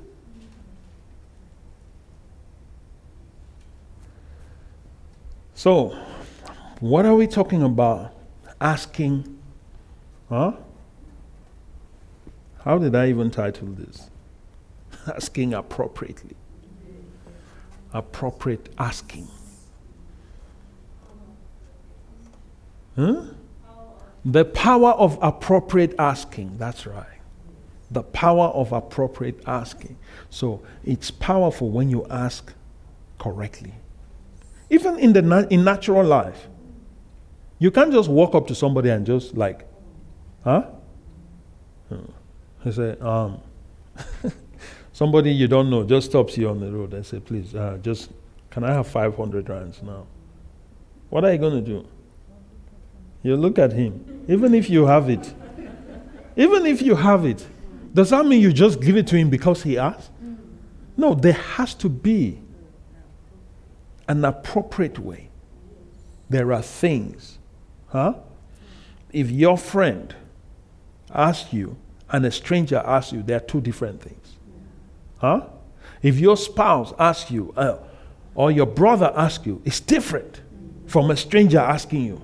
So, what are we talking about? Asking, huh? How did I even title this? Asking appropriately. Appropriate asking. Huh? The power of appropriate asking. That's right. The power of appropriate asking. So it's powerful when you ask correctly. Even in the na- in natural life, you can't just walk up to somebody and just like, huh? He say, um, somebody you don't know just stops you on the road and say, please, uh, just can I have 500 rands now? What are you going to do? You look at him, even if you have it. Even if you have it, does that mean you just give it to him because he asked? No, there has to be an appropriate way. There are things, huh? If your friend asks you and a stranger asks you, there are two different things. Huh? If your spouse asks you, uh, or your brother asks you, it's different from a stranger asking you.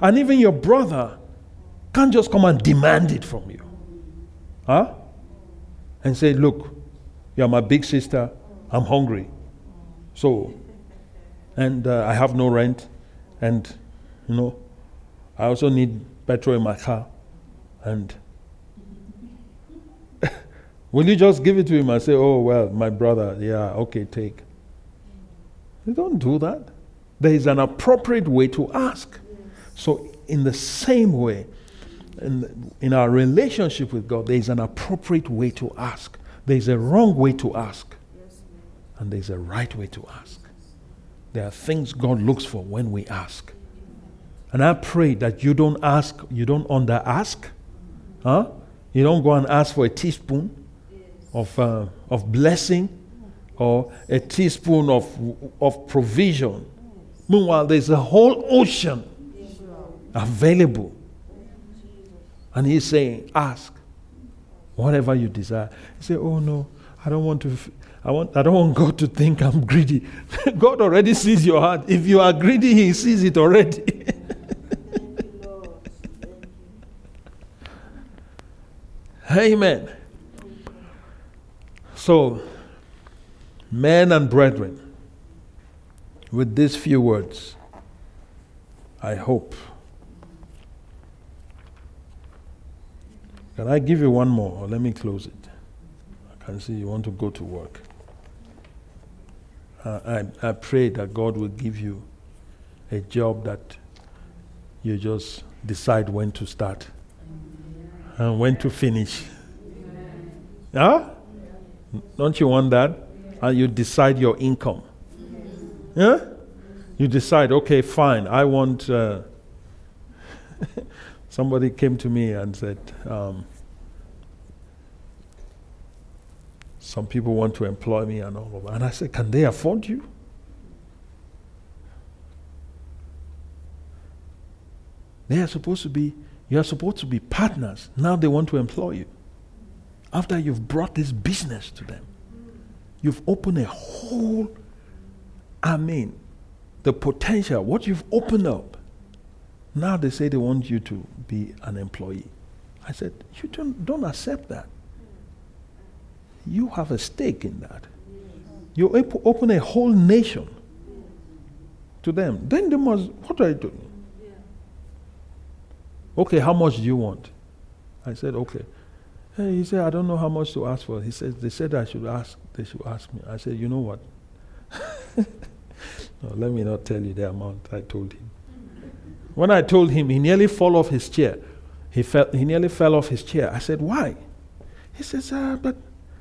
And even your brother can't just come and demand it from you. Huh? And say, look, you're my big sister, I'm hungry. So, and uh, I have no rent, and, you know, I also need petrol in my car. And will you just give it to him and say, oh, well, my brother, yeah, okay, take? You don't do that. There is an appropriate way to ask. So, in the same way, in, in our relationship with God, there is an appropriate way to ask. There is a wrong way to ask, and there is a right way to ask. There are things God looks for when we ask. And I pray that you don't ask, you don't under ask. Huh? You don't go and ask for a teaspoon of, uh, of blessing or a teaspoon of, of provision. Meanwhile, there's a whole ocean available. And he's saying, ask whatever you desire. You say, oh no, I don't want to. F- I, want, I don't want God to think I'm greedy. God already sees your heart. If you are greedy, He sees it already. Amen. So, men and brethren, with these few words, I hope Can I give you one more or let me close it? I can see you want to go to work. Uh, I, I pray that God will give you a job that you just decide when to start and when to finish. Huh? Don't you want that? And you decide your income. Yeah? You decide, okay, fine, I want. Uh, Somebody came to me and said, um, Some people want to employ me and all of that. And I said, Can they afford you? They are supposed to be, you are supposed to be partners. Now they want to employ you. After you've brought this business to them, you've opened a whole, I mean, the potential, what you've opened up now they say they want you to be an employee. I said, You don't, don't accept that. You have a stake in that. You open a whole nation to them. Then they must, what are you doing? Okay, how much do you want? I said, okay. He said, I don't know how much to ask for. He said, they said I should ask, they should ask me. I said, you know what? no, let me not tell you the amount I told him. When I told him, he nearly fell off his chair. He, fell, he nearly fell off his chair. I said, Why? He says, uh, But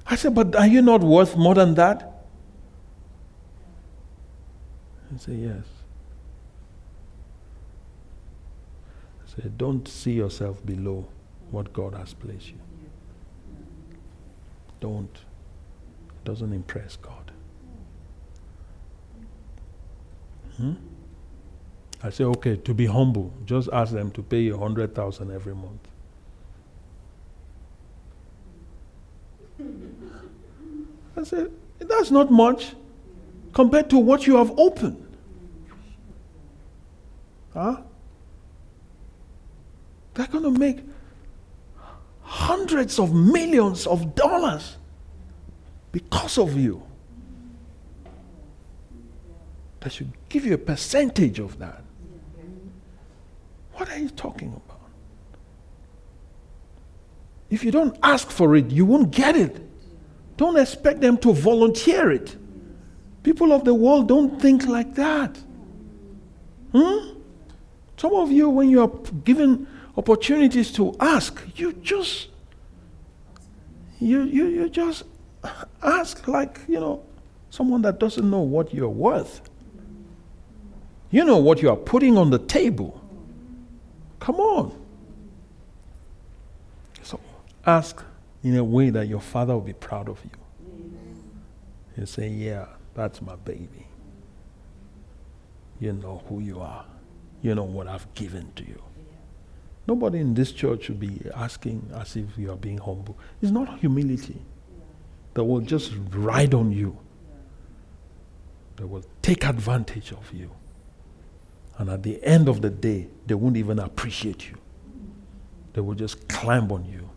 I said, But are you not worth more than that? He said, Yes. I said, Don't see yourself below what God has placed you. Don't. It doesn't impress God. Hmm? I say, okay, to be humble, just ask them to pay you 100,000 every month. I said, that's not much compared to what you have opened. Huh? They're going to make hundreds of millions of dollars because of you. They should give you a percentage of that. What are you talking about? If you don't ask for it, you won't get it. Don't expect them to volunteer it. People of the world don't think like that. Hmm? Some of you, when you are given opportunities to ask, you just you, you, you just ask like, you know, someone that doesn't know what you're worth. You know what you are putting on the table. Come on. Ask in a way that your father will be proud of you. You say, Yeah, that's my baby. You know who you are, you know what I've given to you. Nobody in this church should be asking as if you are being humble. It's not humility that will just ride on you, they will take advantage of you. And at the end of the day, they won't even appreciate you. They will just climb on you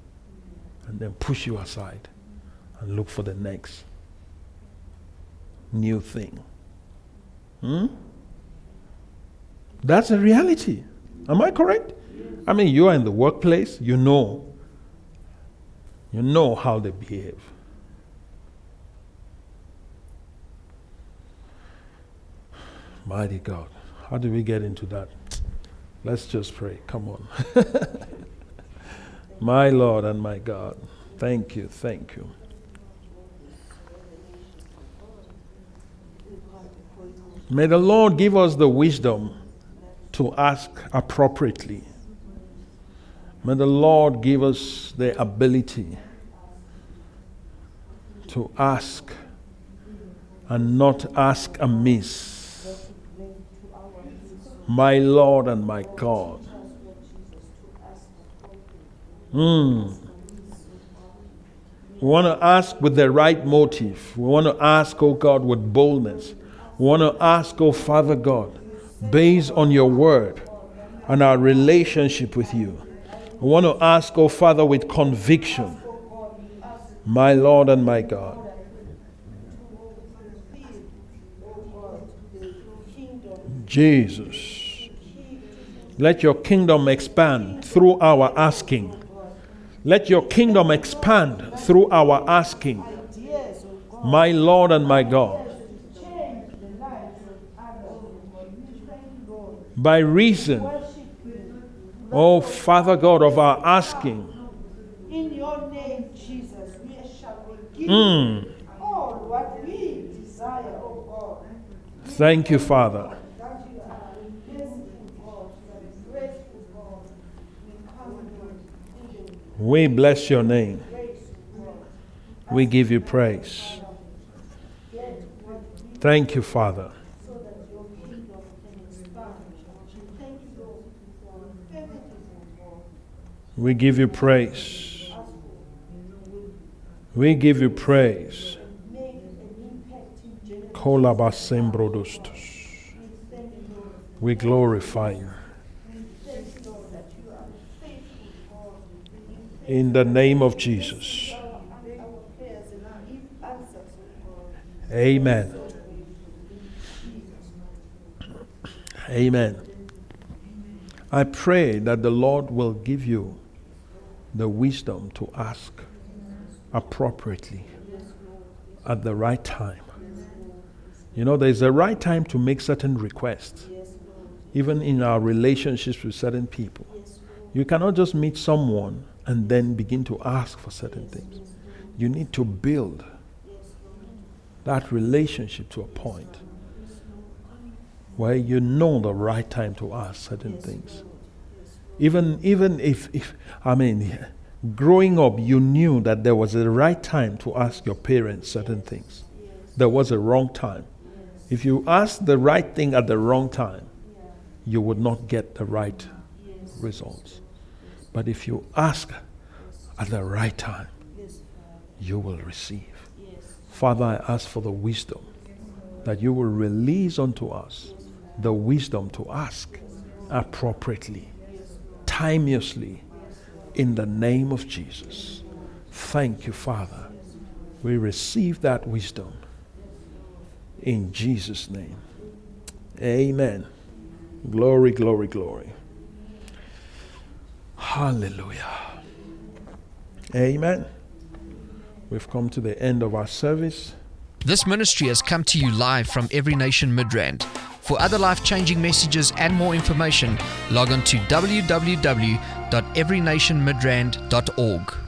and then push you aside and look for the next new thing. Hmm? That's a reality. Am I correct? I mean, you are in the workplace, you know. You know how they behave. Mighty God. How do we get into that? Let's just pray. Come on. my Lord and my God. Thank you. Thank you. May the Lord give us the wisdom to ask appropriately. May the Lord give us the ability to ask and not ask amiss my Lord and my God. Mm. We want to ask with the right motive. We want to ask, oh God, with boldness. We want to ask, oh Father God, based on your word and our relationship with you. We want to ask, oh Father, with conviction, my Lord and my God. Jesus. Let your kingdom expand through our asking. Let your kingdom expand through our asking. My Lord and my God. By reason, oh Father God, of our asking. In your name, Jesus, we shall give Mm. all what we desire, oh God. Thank you, Father. That you are a merciful God, you are a grateful God. We come with thanksgiving, We bless your name. We give you praise. Thank you, Father. We give you praise. We give you praise. We glorify you. We thank you, Lord, that you are a faithful God. You In the name of Jesus. Amen. Amen. I pray that the Lord will give you the wisdom to ask appropriately at the right time. You know, there's a right time to make certain requests, even in our relationships with certain people. You cannot just meet someone and then begin to ask for certain things. You need to build that relationship to a point where you know the right time to ask certain things. Even even if, if I mean growing up you knew that there was a right time to ask your parents certain things. There was a wrong time. If you ask the right thing at the wrong time, you would not get the right results. But if you ask at the right time, you will receive. Father, I ask for the wisdom that you will release unto us the wisdom to ask appropriately, timeously, in the name of Jesus. Thank you, Father. We receive that wisdom in Jesus' name. Amen. Glory, glory, glory. Hallelujah. Amen. We've come to the end of our service. This ministry has come to you live from Every Nation Midrand. For other life changing messages and more information, log on to www.everynationmidrand.org.